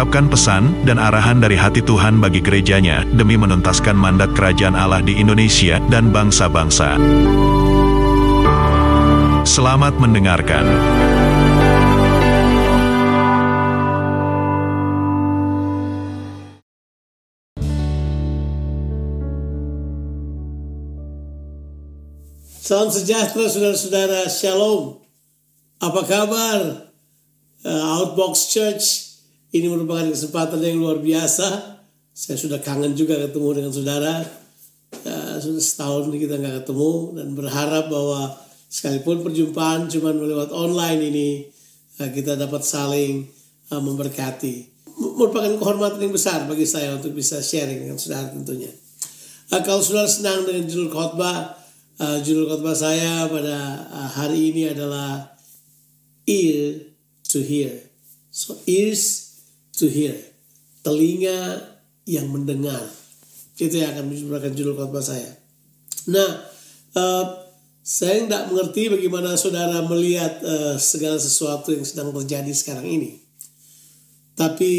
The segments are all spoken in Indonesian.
mengungkapkan pesan dan arahan dari hati Tuhan bagi gerejanya demi menuntaskan mandat kerajaan Allah di Indonesia dan bangsa-bangsa. Selamat mendengarkan. Salam sejahtera saudara-saudara, shalom. Apa kabar? Uh, Outbox Church, ini merupakan kesempatan yang luar biasa. Saya sudah kangen juga ketemu dengan saudara. Uh, sudah setahun kita nggak ketemu dan berharap bahwa sekalipun perjumpaan cuma lewat online ini, uh, kita dapat saling uh, memberkati. Merupakan kehormatan yang besar bagi saya untuk bisa sharing dengan saudara tentunya. Uh, kalau saudara senang dengan judul khotbah, judul khotbah saya pada hari ini adalah ear to hear. So ears to hear. Telinga yang mendengar. Itu yang akan merupakan judul khotbah saya. Nah, uh, saya tidak mengerti bagaimana saudara melihat uh, segala sesuatu yang sedang terjadi sekarang ini. Tapi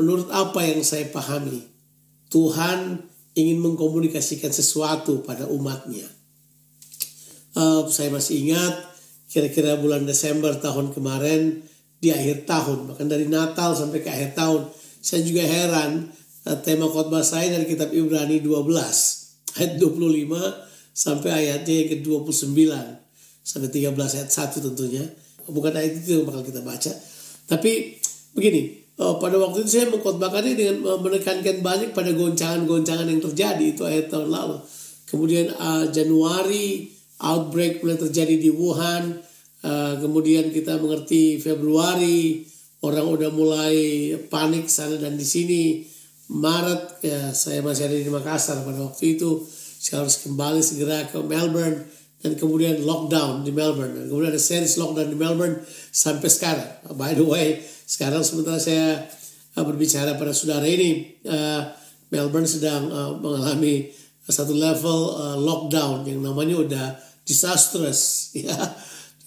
menurut apa yang saya pahami, Tuhan ingin mengkomunikasikan sesuatu pada umatnya. Uh, saya masih ingat kira-kira bulan Desember tahun kemarin di akhir tahun bahkan dari Natal sampai ke akhir tahun. Saya juga heran eh, tema khotbah saya dari kitab Ibrani 12 ayat 25 sampai ayatnya yang ke-29 sampai 13 ayat 1 tentunya. Bukan ayat itu yang bakal kita baca. Tapi begini oh, pada waktu itu saya mengkhotbahkannya dengan menekankan banyak pada goncangan-goncangan yang terjadi. Itu ayat tahun lalu. Kemudian uh, Januari outbreak mulai terjadi di Wuhan. Uh, kemudian kita mengerti Februari orang udah mulai panik sana dan di sini. Maret ya saya masih ada di Makassar pada waktu itu. Saya harus kembali segera ke Melbourne dan kemudian lockdown di Melbourne. Dan kemudian ada series lockdown di Melbourne sampai sekarang. By the way, sekarang sementara saya uh, berbicara pada saudara ini, uh, Melbourne sedang mengalami satu level lockdown yang namanya udah disastrous ya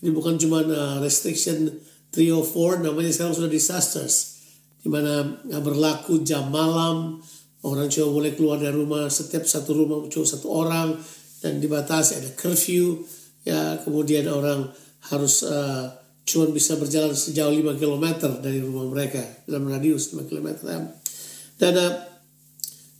jadi bukan cuma uh, restriction 3 or 4 namanya sekarang sudah disasters. Di mana uh, berlaku jam malam orang cuma boleh keluar dari rumah setiap satu rumah cuma satu orang dan dibatasi ada curfew ya. Kemudian orang harus uh, cuma bisa berjalan sejauh 5 km dari rumah mereka dalam radius 5 km ya. dan uh,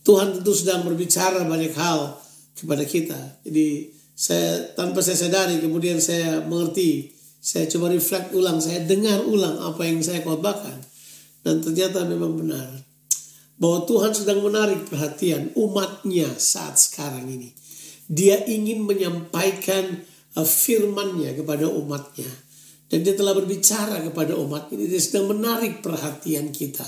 Tuhan tentu sedang berbicara banyak hal kepada kita. Jadi saya tanpa saya sadari kemudian saya mengerti saya coba reflect ulang saya dengar ulang apa yang saya khotbahkan. Dan ternyata memang benar. Bahwa Tuhan sedang menarik perhatian umatnya saat sekarang ini. Dia ingin menyampaikan uh, firmannya kepada umatnya. Dan dia telah berbicara kepada umat ini dia sedang menarik perhatian kita.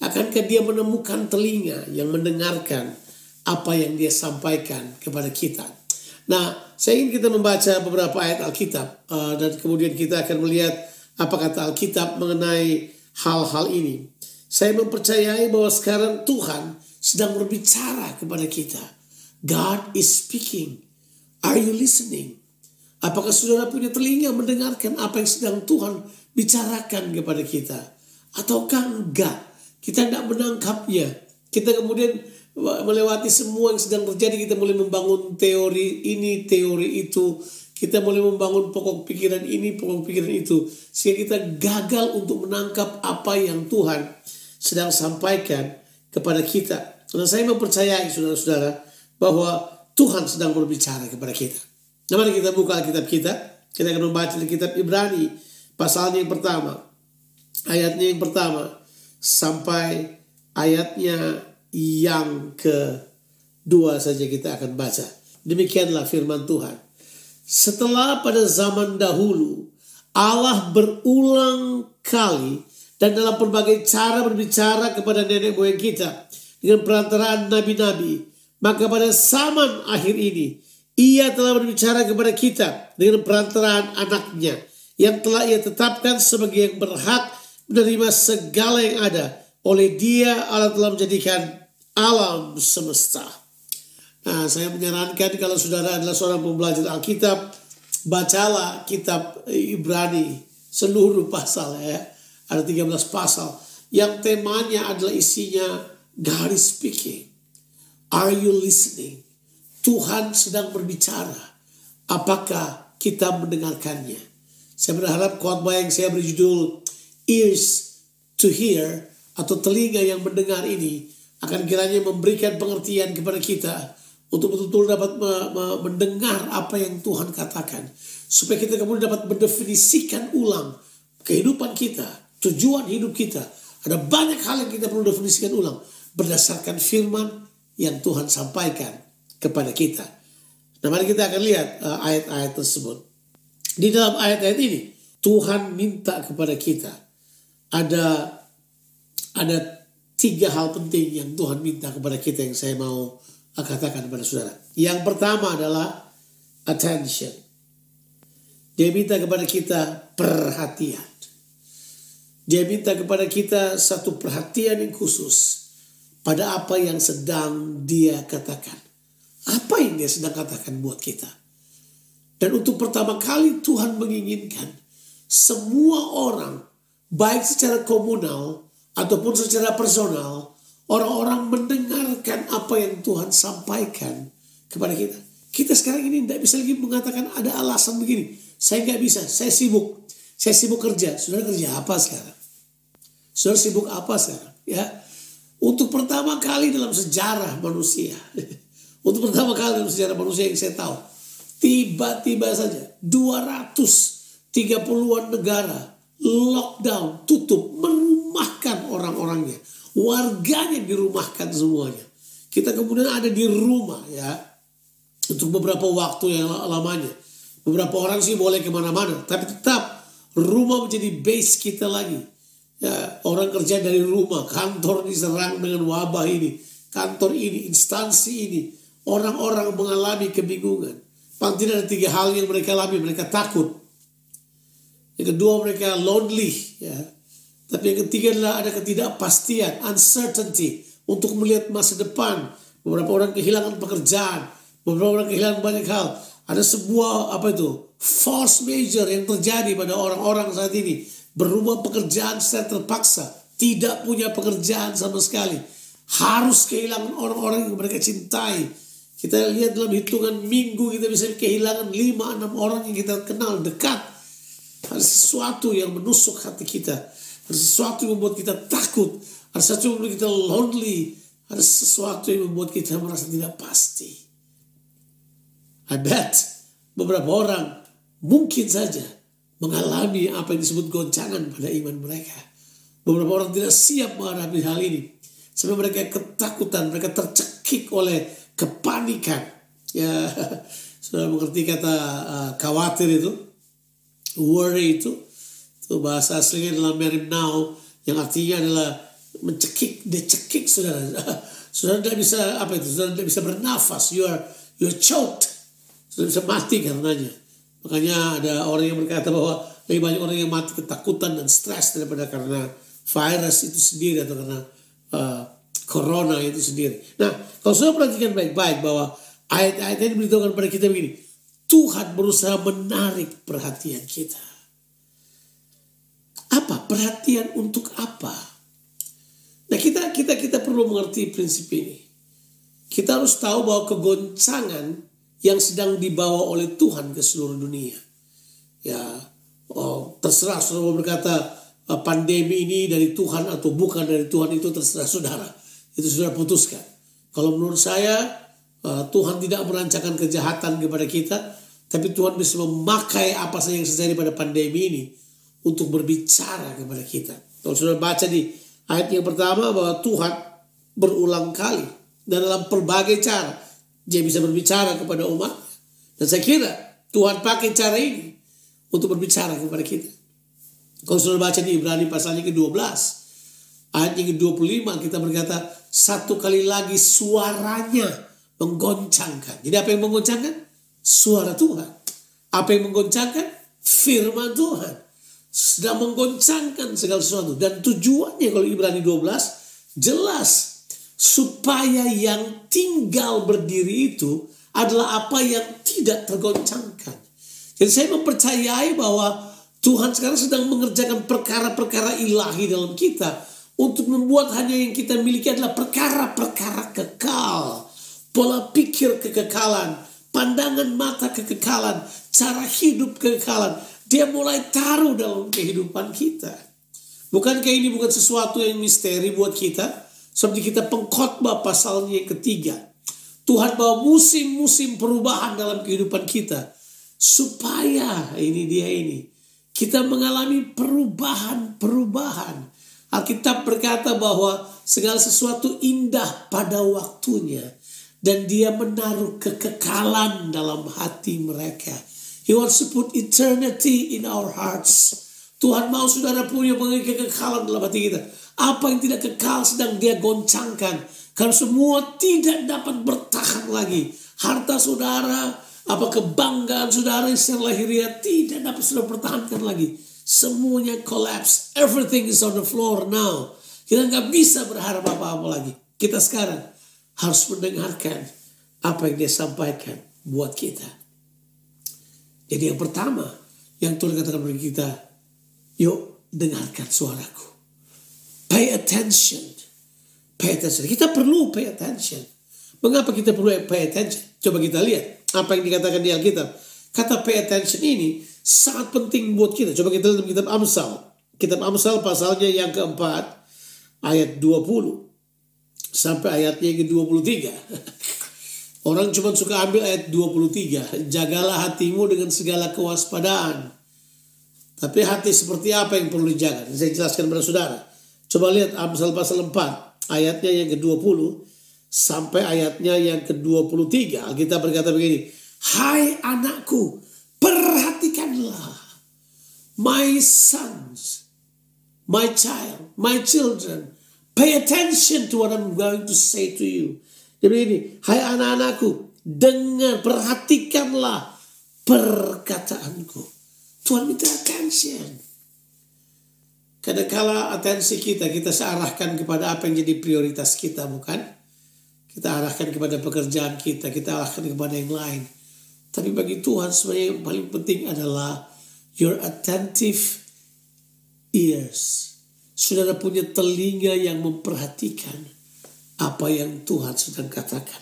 Akankah dia menemukan telinga yang mendengarkan apa yang dia sampaikan kepada kita Nah, saya ingin kita membaca beberapa ayat Alkitab uh, dan kemudian kita akan melihat apa kata Alkitab mengenai hal-hal ini. Saya mempercayai bahwa sekarang Tuhan sedang berbicara kepada kita. God is speaking. Are you listening? Apakah saudara punya telinga mendengarkan apa yang sedang Tuhan bicarakan kepada kita? Ataukah enggak? Kita tidak menangkapnya. Kita kemudian melewati semua yang sedang terjadi kita mulai membangun teori ini teori itu. Kita mulai membangun pokok pikiran ini pokok pikiran itu. Sehingga kita gagal untuk menangkap apa yang Tuhan sedang sampaikan kepada kita. Dan saya mempercayai saudara-saudara bahwa Tuhan sedang berbicara kepada kita. Nah mari kita buka Alkitab kita. Kita akan membaca di kitab Ibrani pasalnya yang pertama ayatnya yang pertama sampai ayatnya yang kedua saja kita akan baca. Demikianlah firman Tuhan. Setelah pada zaman dahulu Allah berulang kali dan dalam berbagai cara berbicara kepada nenek moyang kita dengan perantaraan nabi-nabi Maka pada zaman akhir ini, ia telah berbicara kepada kita dengan perantaraan anaknya yang telah ia tetapkan sebagai yang berhak menerima segala yang ada. Oleh dia Allah telah menjadikan alam semesta. Nah, saya menyarankan kalau saudara adalah seorang pembelajar Alkitab, bacalah kitab Ibrani seluruh pasal ya. Ada 13 pasal yang temanya adalah isinya God is speaking. Are you listening? Tuhan sedang berbicara. Apakah kita mendengarkannya? Saya berharap khotbah yang saya berjudul Ears to Hear atau telinga yang mendengar ini akan kiranya memberikan pengertian kepada kita untuk betul-betul dapat mendengar apa yang Tuhan katakan supaya kita kemudian dapat mendefinisikan ulang kehidupan kita, tujuan hidup kita. Ada banyak hal yang kita perlu definisikan ulang berdasarkan firman yang Tuhan sampaikan kepada kita. Nah mari kita akan lihat uh, ayat-ayat tersebut. Di dalam ayat-ayat ini Tuhan minta kepada kita ada ada tiga hal penting yang Tuhan minta kepada kita yang saya mau katakan kepada saudara. Yang pertama adalah attention. Dia minta kepada kita perhatian. Dia minta kepada kita satu perhatian yang khusus pada apa yang sedang dia katakan. Apa yang dia sedang katakan buat kita. Dan untuk pertama kali Tuhan menginginkan semua orang, baik secara komunal ataupun secara personal, orang-orang mendengarkan apa yang Tuhan sampaikan kepada kita. Kita sekarang ini tidak bisa lagi mengatakan ada alasan begini. Saya nggak bisa, saya sibuk. Saya sibuk kerja. Sudah kerja apa sekarang? Sudah sibuk apa sekarang? Ya, untuk pertama kali dalam sejarah manusia, untuk pertama kali dalam sejarah manusia yang saya tahu, tiba-tiba saja 230-an negara lockdown, tutup, merumahkan orang-orangnya. Warganya dirumahkan semuanya. Kita kemudian ada di rumah ya, untuk beberapa waktu yang lamanya. Beberapa orang sih boleh ke mana-mana, tapi tetap rumah menjadi base kita lagi Ya, orang kerja dari rumah, kantor diserang dengan wabah ini, kantor ini, instansi ini, orang-orang mengalami kebingungan. Paling tidak ada tiga hal yang mereka alami, mereka takut. Yang kedua mereka lonely, ya. Tapi yang ketiga adalah ada ketidakpastian, uncertainty untuk melihat masa depan. Beberapa orang kehilangan pekerjaan, beberapa orang kehilangan banyak hal. Ada sebuah apa itu force major yang terjadi pada orang-orang saat ini berubah pekerjaan secara terpaksa, tidak punya pekerjaan sama sekali, harus kehilangan orang-orang yang mereka cintai. Kita lihat dalam hitungan minggu kita bisa kehilangan 5-6 orang yang kita kenal dekat. Ada sesuatu yang menusuk hati kita. Ada sesuatu yang membuat kita takut. Ada sesuatu yang membuat kita lonely. Ada sesuatu yang membuat kita merasa tidak pasti. I bet beberapa orang mungkin saja mengalami apa yang disebut goncangan pada iman mereka. Beberapa orang tidak siap menghadapi hal ini. Sampai mereka ketakutan, mereka tercekik oleh kepanikan. Ya, sudah mengerti kata uh, khawatir itu, worry itu, itu bahasa aslinya adalah now yang artinya adalah mencekik, decekik saudara. saudara tidak bisa apa itu, saudara tidak bisa bernafas, you are you are choked, saudara bisa mati karenanya. Makanya ada orang yang berkata bahwa lebih banyak orang yang mati ketakutan dan stres daripada karena virus itu sendiri atau karena uh, corona itu sendiri. Nah, kalau sudah perhatikan baik-baik bahwa ayat-ayat ini beritahukan pada kita begini. Tuhan berusaha menarik perhatian kita. Apa? Perhatian untuk apa? Nah, kita kita kita perlu mengerti prinsip ini. Kita harus tahu bahwa kegoncangan yang sedang dibawa oleh Tuhan ke seluruh dunia. Ya, oh, terserah saudara berkata ah, pandemi ini dari Tuhan atau bukan dari Tuhan itu terserah saudara. Itu sudah putuskan. Kalau menurut saya ah, Tuhan tidak merancangkan kejahatan kepada kita, tapi Tuhan bisa memakai apa saja yang terjadi pada pandemi ini untuk berbicara kepada kita. Kalau sudah baca di ayat yang pertama bahwa Tuhan berulang kali dan dalam berbagai cara dia bisa berbicara kepada umat. Dan saya kira Tuhan pakai cara ini untuk berbicara kepada kita. Kalau sudah baca di Ibrani pasalnya ke-12, ayat yang ke-25 kita berkata, satu kali lagi suaranya menggoncangkan. Jadi apa yang menggoncangkan? Suara Tuhan. Apa yang menggoncangkan? Firman Tuhan. Sedang menggoncangkan segala sesuatu. Dan tujuannya kalau Ibrani 12 jelas. Supaya yang tinggal berdiri itu adalah apa yang tidak tergoncangkan. Jadi saya mempercayai bahwa Tuhan sekarang sedang mengerjakan perkara-perkara ilahi dalam kita untuk membuat hanya yang kita miliki adalah perkara-perkara kekal. Pola pikir kekekalan, pandangan mata kekekalan, cara hidup kekekalan. Dia mulai taruh dalam kehidupan kita. Bukankah ini bukan sesuatu yang misteri buat kita? Seperti kita pengkhotbah pasalnya yang ketiga. Tuhan bawa musim-musim perubahan dalam kehidupan kita. Supaya ini dia ini. Kita mengalami perubahan-perubahan. Alkitab berkata bahwa segala sesuatu indah pada waktunya. Dan dia menaruh kekekalan dalam hati mereka. He wants to put eternity in our hearts. Tuhan mau saudara punya kekekalan dalam hati kita. Apa yang tidak kekal sedang dia goncangkan. Karena semua tidak dapat bertahan lagi. Harta saudara, apa kebanggaan saudara yang lahiriah tidak dapat sudah pertahankan lagi. Semuanya collapse. Everything is on the floor now. Kita nggak bisa berharap apa-apa lagi. Kita sekarang harus mendengarkan apa yang dia sampaikan buat kita. Jadi yang pertama yang Tuhan katakan bagi kita, yuk dengarkan suaraku. Pay attention. Pay attention. Kita perlu pay attention. Mengapa kita perlu pay attention? Coba kita lihat apa yang dikatakan di Alkitab. Kata pay attention ini sangat penting buat kita. Coba kita lihat kitab Amsal. Kitab Amsal pasalnya yang keempat ayat 20 sampai ayatnya yang ke-23. Orang cuma suka ambil ayat 23. Jagalah hatimu dengan segala kewaspadaan. Tapi hati seperti apa yang perlu dijaga? Saya jelaskan kepada saudara. Coba lihat Amsal pasal 4 ayatnya yang ke-20 sampai ayatnya yang ke-23. Kita berkata begini, Hai anakku, perhatikanlah my sons, my child, my children. Pay attention to what I'm going to say to you. Jadi ini, hai anak-anakku, dengar, perhatikanlah perkataanku. Tuhan minta attention. Kadangkala atensi kita, kita searahkan kepada apa yang jadi prioritas kita, bukan? Kita arahkan kepada pekerjaan kita, kita arahkan kepada yang lain. Tapi bagi Tuhan sebenarnya yang paling penting adalah your attentive ears. Saudara punya telinga yang memperhatikan apa yang Tuhan sedang katakan.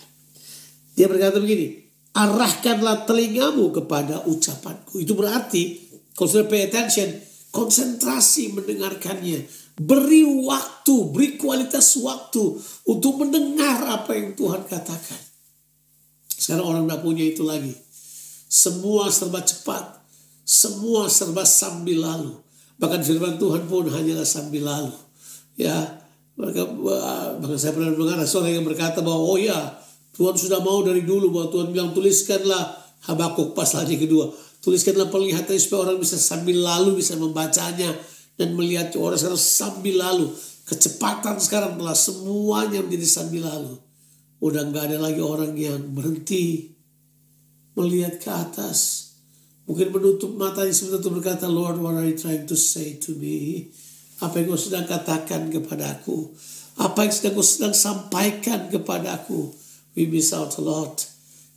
Dia berkata begini, arahkanlah telingamu kepada ucapanku. Itu berarti, kalau saudara pay attention, konsentrasi mendengarkannya. Beri waktu, beri kualitas waktu untuk mendengar apa yang Tuhan katakan. Sekarang orang tidak punya itu lagi. Semua serba cepat. Semua serba sambil lalu. Bahkan firman Tuhan pun hanyalah sambil lalu. Ya, mereka, bahkan saya pernah mendengar seorang yang berkata bahwa oh ya Tuhan sudah mau dari dulu bahwa Tuhan bilang tuliskanlah Habakuk pasalnya kedua Tuliskanlah penglihatan supaya orang bisa sambil lalu bisa membacanya dan melihat orang sekarang sambil lalu. Kecepatan sekarang telah semuanya menjadi sambil lalu. Udah nggak ada lagi orang yang berhenti melihat ke atas. Mungkin menutup matanya sebentar untuk berkata, Lord, what are you trying to say to me? Apa yang kau sedang katakan kepadaku? Apa yang sedang kau sedang sampaikan kepadaku? We miss out a lot.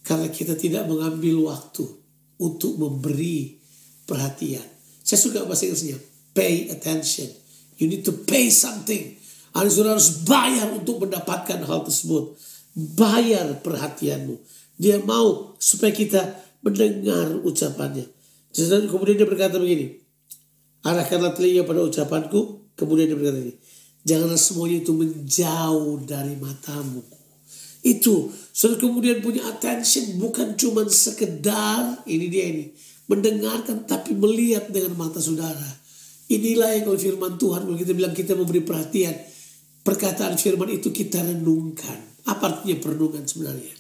Karena kita tidak mengambil waktu untuk memberi perhatian. Saya suka bahasa Inggrisnya. Pay attention. You need to pay something. Anda sudah harus bayar untuk mendapatkan hal tersebut. Bayar perhatianmu. Dia mau supaya kita mendengar ucapannya. Kemudian dia berkata begini. Arahkanlah telinga pada ucapanku. Kemudian dia berkata ini. Janganlah semuanya itu menjauh dari matamu. Itu. Saudara kemudian punya attention bukan cuma sekedar ini dia ini. Mendengarkan tapi melihat dengan mata saudara. Inilah yang kalau firman Tuhan kalau kita bilang kita memberi perhatian. Perkataan firman itu kita renungkan. Apa artinya perenungan sebenarnya?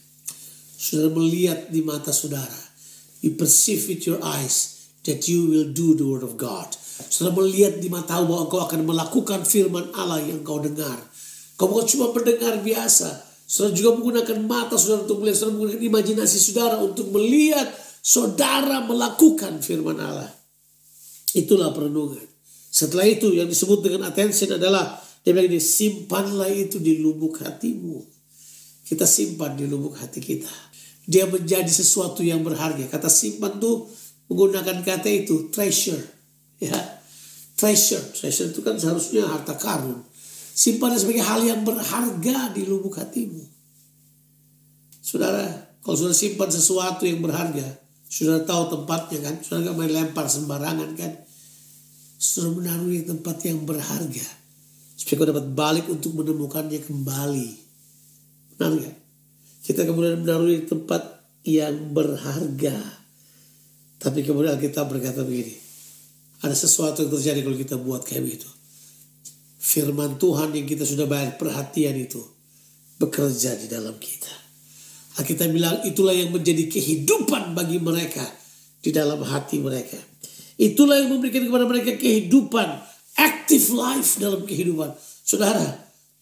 Saudara melihat di mata saudara. You perceive with your eyes that you will do the word of God. Saudara melihat di mata bahwa engkau akan melakukan firman Allah yang kau dengar. Kau bukan cuma mendengar biasa, Saudara juga menggunakan mata saudara untuk melihat. Saudara menggunakan imajinasi saudara untuk melihat saudara melakukan firman Allah. Itulah perenungan. Setelah itu yang disebut dengan attention adalah dia bilang ini simpanlah itu di lubuk hatimu. Kita simpan di lubuk hati kita. Dia menjadi sesuatu yang berharga. Kata simpan tuh menggunakan kata itu treasure. Ya, treasure. Treasure itu kan seharusnya harta karun. Simpan sebagai hal yang berharga di lubuk hatimu. Saudara, kalau sudah simpan sesuatu yang berharga, sudah tahu tempatnya kan, sudah nggak main lempar sembarangan kan, sudah menaruh di tempat yang berharga, supaya kau dapat balik untuk menemukannya kembali. Benar nggak? Kita kemudian menaruh di tempat yang berharga. Tapi kemudian kita berkata begini, ada sesuatu yang terjadi kalau kita buat kayak begitu firman Tuhan yang kita sudah bayar perhatian itu bekerja di dalam kita. Kita bilang itulah yang menjadi kehidupan bagi mereka di dalam hati mereka. Itulah yang memberikan kepada mereka kehidupan, active life dalam kehidupan. Saudara,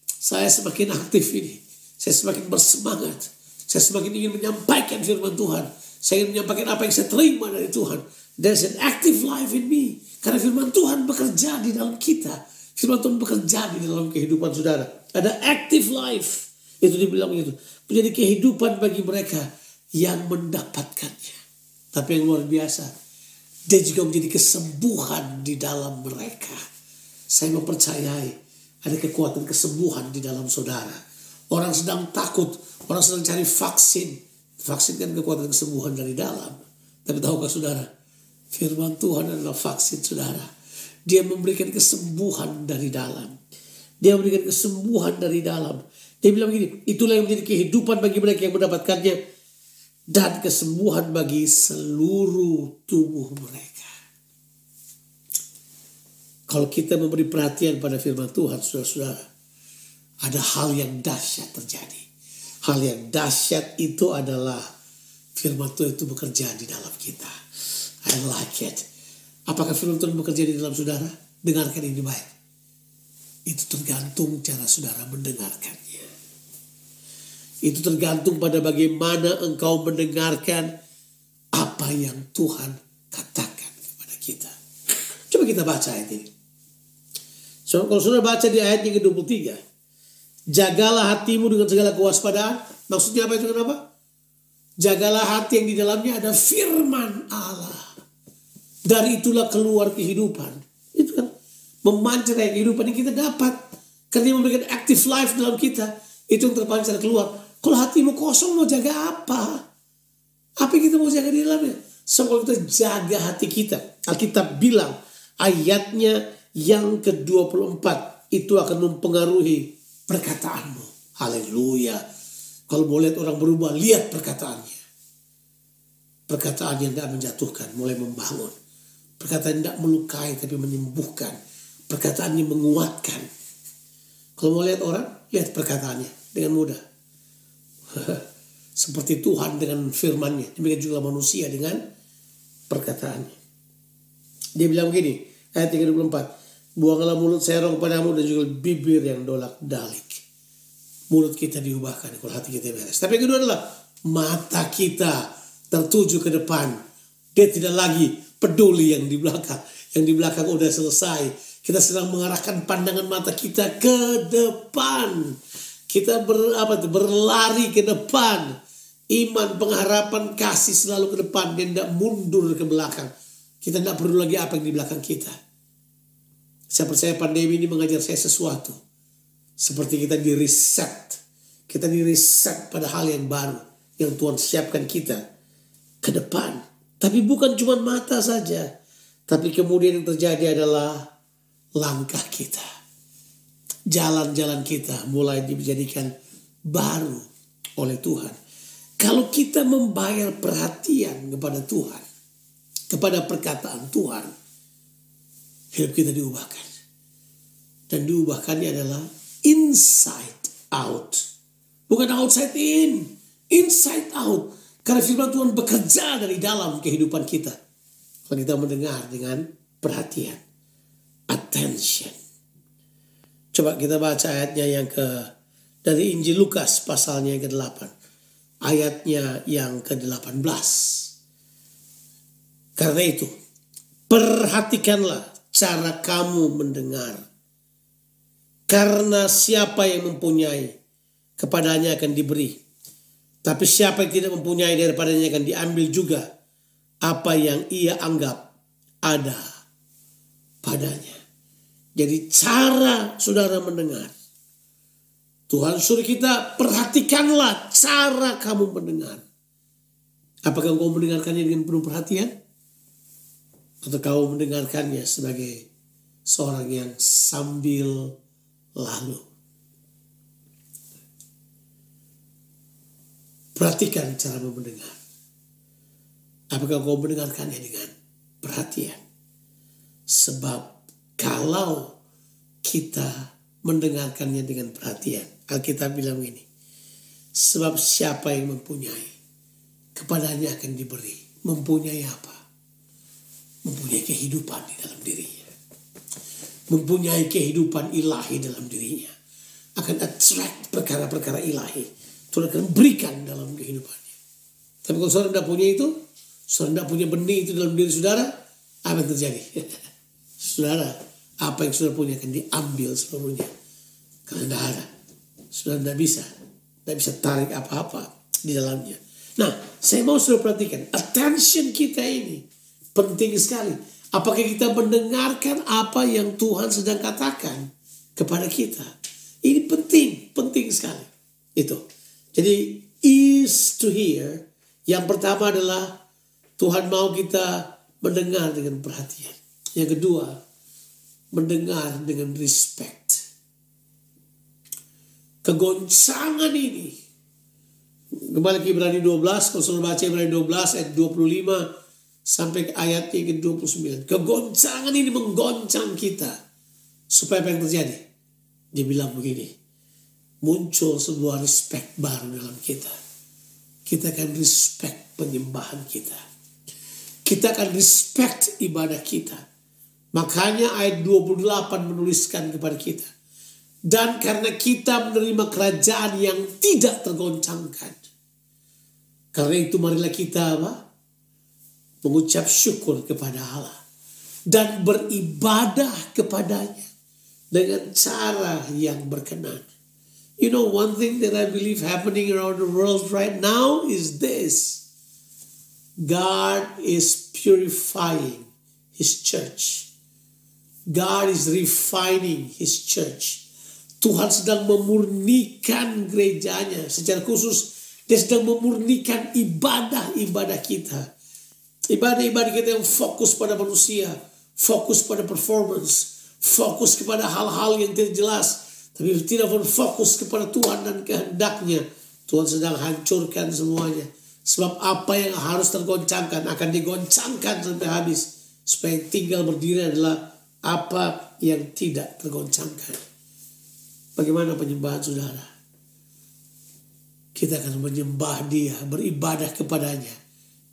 saya semakin aktif ini. Saya semakin bersemangat. Saya semakin ingin menyampaikan firman Tuhan. Saya ingin menyampaikan apa yang saya terima dari Tuhan. There's an active life in me. Karena firman Tuhan bekerja di dalam kita Firman Tuhan bekerja di dalam kehidupan saudara. Ada active life. Itu dibilang begitu. Menjadi kehidupan bagi mereka yang mendapatkannya. Tapi yang luar biasa. Dia juga menjadi kesembuhan di dalam mereka. Saya mempercayai ada kekuatan kesembuhan di dalam saudara. Orang sedang takut, orang sedang cari vaksin. Vaksin kan kekuatan kesembuhan dari dalam. Tapi tahukah saudara, firman Tuhan adalah vaksin saudara dia memberikan kesembuhan dari dalam. Dia memberikan kesembuhan dari dalam. Dia bilang begini, itulah yang menjadi kehidupan bagi mereka yang mendapatkannya. Dan kesembuhan bagi seluruh tubuh mereka. Kalau kita memberi perhatian pada firman Tuhan, saudara-saudara. Ada hal yang dahsyat terjadi. Hal yang dahsyat itu adalah firman Tuhan itu bekerja di dalam kita. I like it. Apakah firman Tuhan bekerja di dalam saudara? Dengarkan ini baik. Itu tergantung cara saudara mendengarkannya. Itu tergantung pada bagaimana engkau mendengarkan apa yang Tuhan katakan kepada kita. Coba kita baca ayat ini. So, kalau saudara baca di ayat yang ke-23. Jagalah hatimu dengan segala kewaspadaan. Maksudnya apa itu kenapa? Jagalah hati yang di dalamnya ada firman Allah. Dari itulah keluar kehidupan. Itu kan memancar kehidupan yang kita dapat. Karena memberikan active life dalam kita. Itu yang terpancar keluar. Kalau hatimu kosong mau jaga apa? Apa yang kita mau jaga di dalamnya? So kita jaga hati kita. Alkitab bilang ayatnya yang ke-24 itu akan mempengaruhi perkataanmu. Haleluya. Kalau mau lihat orang berubah, lihat perkataannya. Perkataan yang tidak menjatuhkan, mulai membangun. Perkataan tidak melukai tapi menyembuhkan. Perkataan yang menguatkan. Kalau mau lihat orang, lihat perkataannya dengan mudah. Seperti Tuhan dengan firmannya. Demikian juga manusia dengan perkataannya. Dia bilang begini, ayat 34. Buanglah mulut serong padamu dan juga bibir yang dolak dalik. Mulut kita diubahkan kalau hati kita beres. Tapi yang kedua adalah mata kita tertuju ke depan. Dia tidak lagi peduli yang di belakang. Yang di belakang udah selesai. Kita sedang mengarahkan pandangan mata kita ke depan. Kita ber, apa berlari ke depan. Iman, pengharapan, kasih selalu ke depan. Dan tidak mundur ke belakang. Kita tidak perlu lagi apa yang di belakang kita. Saya percaya pandemi ini mengajar saya sesuatu. Seperti kita di reset. Kita di reset pada hal yang baru. Yang Tuhan siapkan kita ke depan tapi bukan cuma mata saja. Tapi kemudian yang terjadi adalah langkah kita. Jalan-jalan kita mulai dijadikan baru oleh Tuhan. Kalau kita membayar perhatian kepada Tuhan, kepada perkataan Tuhan, hidup kita diubahkan. Dan diubahkannya adalah inside out. Bukan outside in, inside out. Karena firman Tuhan bekerja dari dalam kehidupan kita. Kalau kita mendengar dengan perhatian. Attention. Coba kita baca ayatnya yang ke dari Injil Lukas pasalnya yang ke-8. Ayatnya yang ke-18. Karena itu, perhatikanlah cara kamu mendengar. Karena siapa yang mempunyai, kepadanya akan diberi. Tapi siapa yang tidak mempunyai daripadanya akan diambil juga apa yang ia anggap ada padanya. Jadi cara saudara mendengar. Tuhan suruh kita perhatikanlah cara kamu mendengar. Apakah kau mendengarkannya dengan penuh perhatian? Atau kau mendengarkannya sebagai seorang yang sambil lalu? Perhatikan cara mendengar. Apakah kau mendengarkannya dengan perhatian? Sebab kalau kita mendengarkannya dengan perhatian. Alkitab bilang ini. Sebab siapa yang mempunyai, kepadanya akan diberi. Mempunyai apa? Mempunyai kehidupan di dalam dirinya. Mempunyai kehidupan ilahi dalam dirinya. Akan attract perkara-perkara ilahi. Tuhan akan berikan dalam kehidupannya. Tapi kalau saudara tidak punya itu, saudara tidak punya benih itu dalam diri saudara, apa yang terjadi? saudara apa yang sudah punya akan diambil seluruhnya. Karena tidak ada. Sudah tidak bisa. Tidak bisa tarik apa-apa di dalamnya. Nah, saya mau sudah perhatikan. Attention kita ini penting sekali. Apakah kita mendengarkan apa yang Tuhan sedang katakan kepada kita? Ini penting, penting sekali. Itu. Jadi, is to hear. Yang pertama adalah Tuhan mau kita mendengar dengan perhatian. Yang kedua, mendengar dengan respect. Kegoncangan ini. Kembali ke Ibrani 12, kalau baca Ibrani 12 ayat 25 sampai ke ayat yang ke-29. Kegoncangan ini menggoncang kita. Supaya apa yang terjadi? Dia bilang begini. Muncul sebuah respect baru dalam kita. Kita akan respect penyembahan kita. Kita akan respect ibadah kita Makanya ayat 28 menuliskan kepada kita. Dan karena kita menerima kerajaan yang tidak tergoncangkan. Karena itu marilah kita apa? Mengucap syukur kepada Allah. Dan beribadah kepadanya. Dengan cara yang berkenan. You know one thing that I believe happening around the world right now is this. God is purifying his church. God is refining His church. Tuhan sedang memurnikan gerejanya secara khusus. Dia sedang memurnikan ibadah-ibadah kita. Ibadah-ibadah kita yang fokus pada manusia. Fokus pada performance. Fokus kepada hal-hal yang tidak jelas. Tapi tidak fokus kepada Tuhan dan kehendaknya. Tuhan sedang hancurkan semuanya. Sebab apa yang harus tergoncangkan akan digoncangkan sampai habis. Supaya tinggal berdiri adalah apa yang tidak tergoncangkan. Bagaimana penyembahan saudara? Kita akan menyembah dia, beribadah kepadanya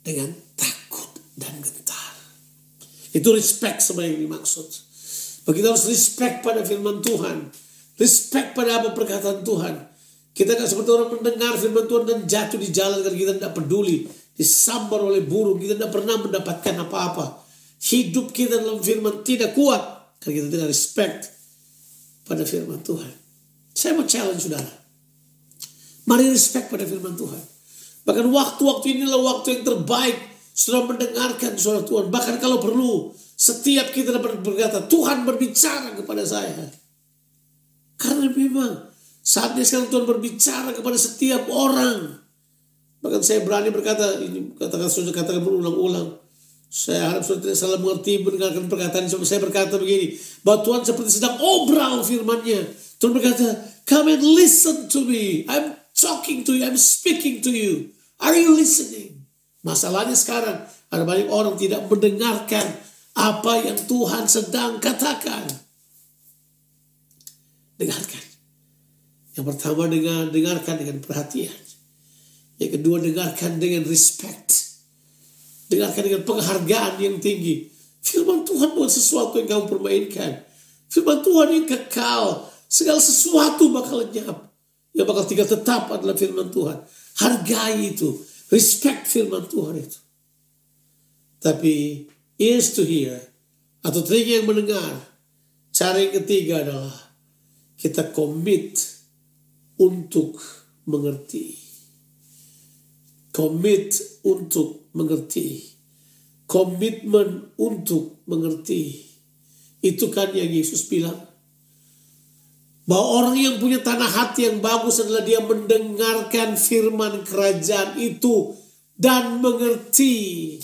dengan takut dan gentar. Itu respect sebenarnya yang dimaksud. Begitu harus respect pada firman Tuhan. Respect pada apa perkataan Tuhan. Kita gak seperti orang mendengar firman Tuhan dan jatuh di jalan karena kita tidak peduli. Disambar oleh burung, kita tidak pernah mendapatkan apa-apa hidup kita dalam firman tidak kuat karena kita tidak respect pada firman Tuhan. Saya mau challenge saudara. Mari respect pada firman Tuhan. Bahkan waktu-waktu inilah waktu yang terbaik sudah mendengarkan suara Tuhan. Bahkan kalau perlu setiap kita dapat berkata Tuhan berbicara kepada saya. Karena memang saatnya sekarang Tuhan berbicara kepada setiap orang. Bahkan saya berani berkata, ini katakan sudah katakan berulang-ulang. Saya harap saudara tidak salah mengerti mendengarkan perkataan. Saya berkata begini, bahwa Tuhan seperti sedang obral firmannya. Tuhan berkata, come and listen to me. I'm talking to you, I'm speaking to you. Are you listening? Masalahnya sekarang, ada banyak orang tidak mendengarkan apa yang Tuhan sedang katakan. Dengarkan. Yang pertama dengan dengarkan dengan perhatian. Yang kedua dengarkan dengan respect. Dengarkan dengan penghargaan yang tinggi. Firman Tuhan bukan sesuatu yang kamu permainkan. Firman Tuhan yang kekal. Segala sesuatu bakal lenyap. Yang bakal tinggal tetap adalah firman Tuhan. Hargai itu. Respect firman Tuhan itu. Tapi ears to hear atau telinga yang mendengar. Cara yang ketiga adalah kita komit untuk mengerti. Komit untuk mengerti. Komitmen untuk mengerti. Itu kan yang Yesus bilang. Bahwa orang yang punya tanah hati yang bagus adalah dia mendengarkan firman kerajaan itu dan mengerti.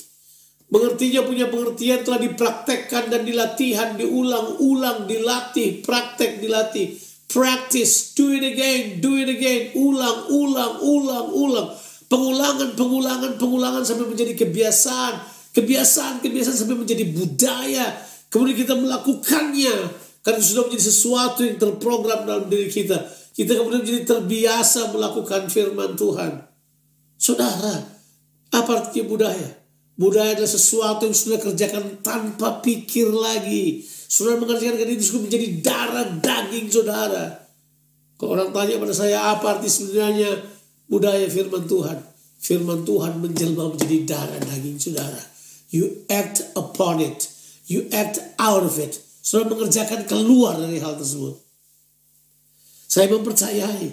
Mengertinya punya pengertian telah dipraktekkan dan dilatihan, diulang-ulang, dilatih, praktek, dilatih. Practice, do it again, do it again, ulang, ulang, ulang, ulang. Pengulangan, pengulangan, pengulangan sampai menjadi kebiasaan. Kebiasaan, kebiasaan sampai menjadi budaya. Kemudian kita melakukannya. Karena sudah menjadi sesuatu yang terprogram dalam diri kita. Kita kemudian menjadi terbiasa melakukan firman Tuhan. Saudara, apa artinya budaya? Budaya adalah sesuatu yang sudah kerjakan tanpa pikir lagi. Saudara mengerjakan itu sudah menjadi darah daging saudara. Kalau orang tanya pada saya apa arti sebenarnya budaya firman Tuhan. Firman Tuhan menjelma menjadi darah daging saudara. You act upon it. You act out of it Saudara mengerjakan keluar dari hal tersebut. Saya mempercayai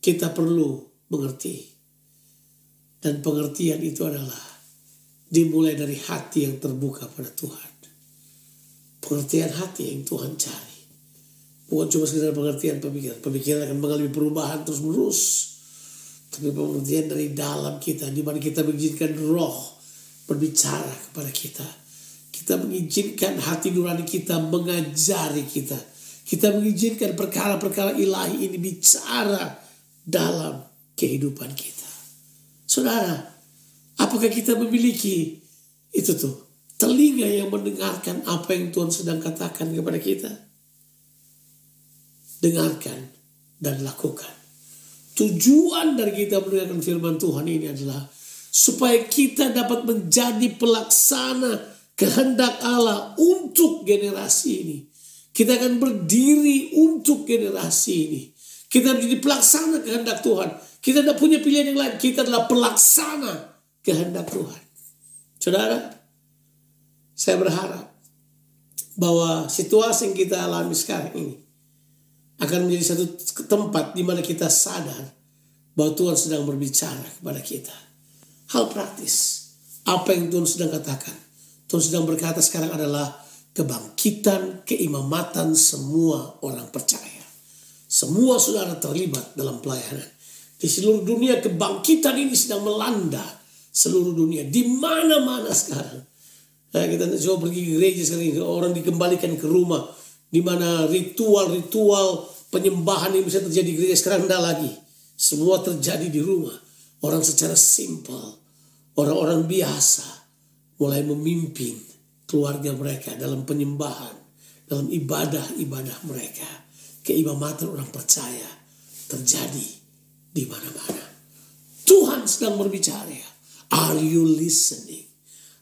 kita perlu mengerti. Dan pengertian itu adalah dimulai dari hati yang terbuka pada Tuhan. Pengertian hati yang Tuhan cari. Bukan cuma sekedar pengertian pemikiran. Pemikiran akan mengalami perubahan terus menerus. Tapi pengertian dari dalam kita. di mana kita mengizinkan roh berbicara kepada kita kita mengizinkan hati nurani kita mengajari kita. Kita mengizinkan perkara-perkara ilahi ini bicara dalam kehidupan kita. Saudara, apakah kita memiliki itu tuh telinga yang mendengarkan apa yang Tuhan sedang katakan kepada kita? Dengarkan dan lakukan. Tujuan dari kita mendengarkan firman Tuhan ini adalah supaya kita dapat menjadi pelaksana kehendak Allah untuk generasi ini. Kita akan berdiri untuk generasi ini. Kita menjadi pelaksana kehendak Tuhan. Kita tidak punya pilihan yang lain. Kita adalah pelaksana kehendak Tuhan. Saudara, saya berharap bahwa situasi yang kita alami sekarang ini akan menjadi satu tempat di mana kita sadar bahwa Tuhan sedang berbicara kepada kita. Hal praktis. Apa yang Tuhan sedang katakan Tuhan sedang berkata sekarang adalah kebangkitan keimamatan semua orang percaya. Semua saudara terlibat dalam pelayanan. Di seluruh dunia kebangkitan ini sedang melanda seluruh dunia. Di mana-mana sekarang. Nah, kita coba pergi ke gereja sekarang orang dikembalikan ke rumah. Di mana ritual-ritual penyembahan yang bisa terjadi di gereja sekarang tidak lagi. Semua terjadi di rumah. Orang secara simpel. Orang-orang biasa mulai memimpin keluarga mereka dalam penyembahan, dalam ibadah-ibadah mereka. Keimamatan orang percaya terjadi di mana-mana. Tuhan sedang berbicara. Are you listening?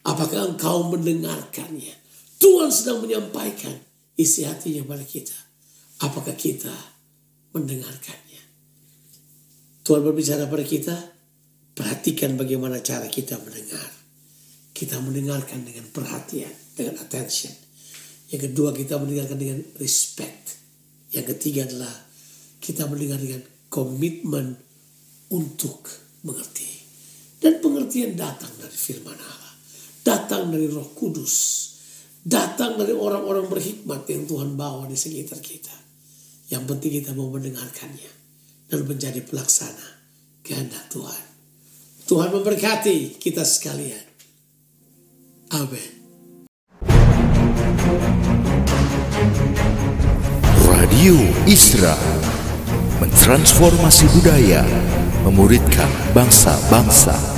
Apakah engkau mendengarkannya? Tuhan sedang menyampaikan isi hatinya pada kita. Apakah kita mendengarkannya? Tuhan berbicara pada kita, perhatikan bagaimana cara kita mendengar kita mendengarkan dengan perhatian, dengan attention. Yang kedua kita mendengarkan dengan respect. Yang ketiga adalah kita mendengar dengan komitmen untuk mengerti. Dan pengertian datang dari firman Allah. Datang dari roh kudus. Datang dari orang-orang berhikmat yang Tuhan bawa di sekitar kita. Yang penting kita mau mendengarkannya. Dan menjadi pelaksana kehendak Tuhan. Tuhan memberkati kita sekalian. Radio Isra mentransformasi budaya, memuridkan bangsa-bangsa.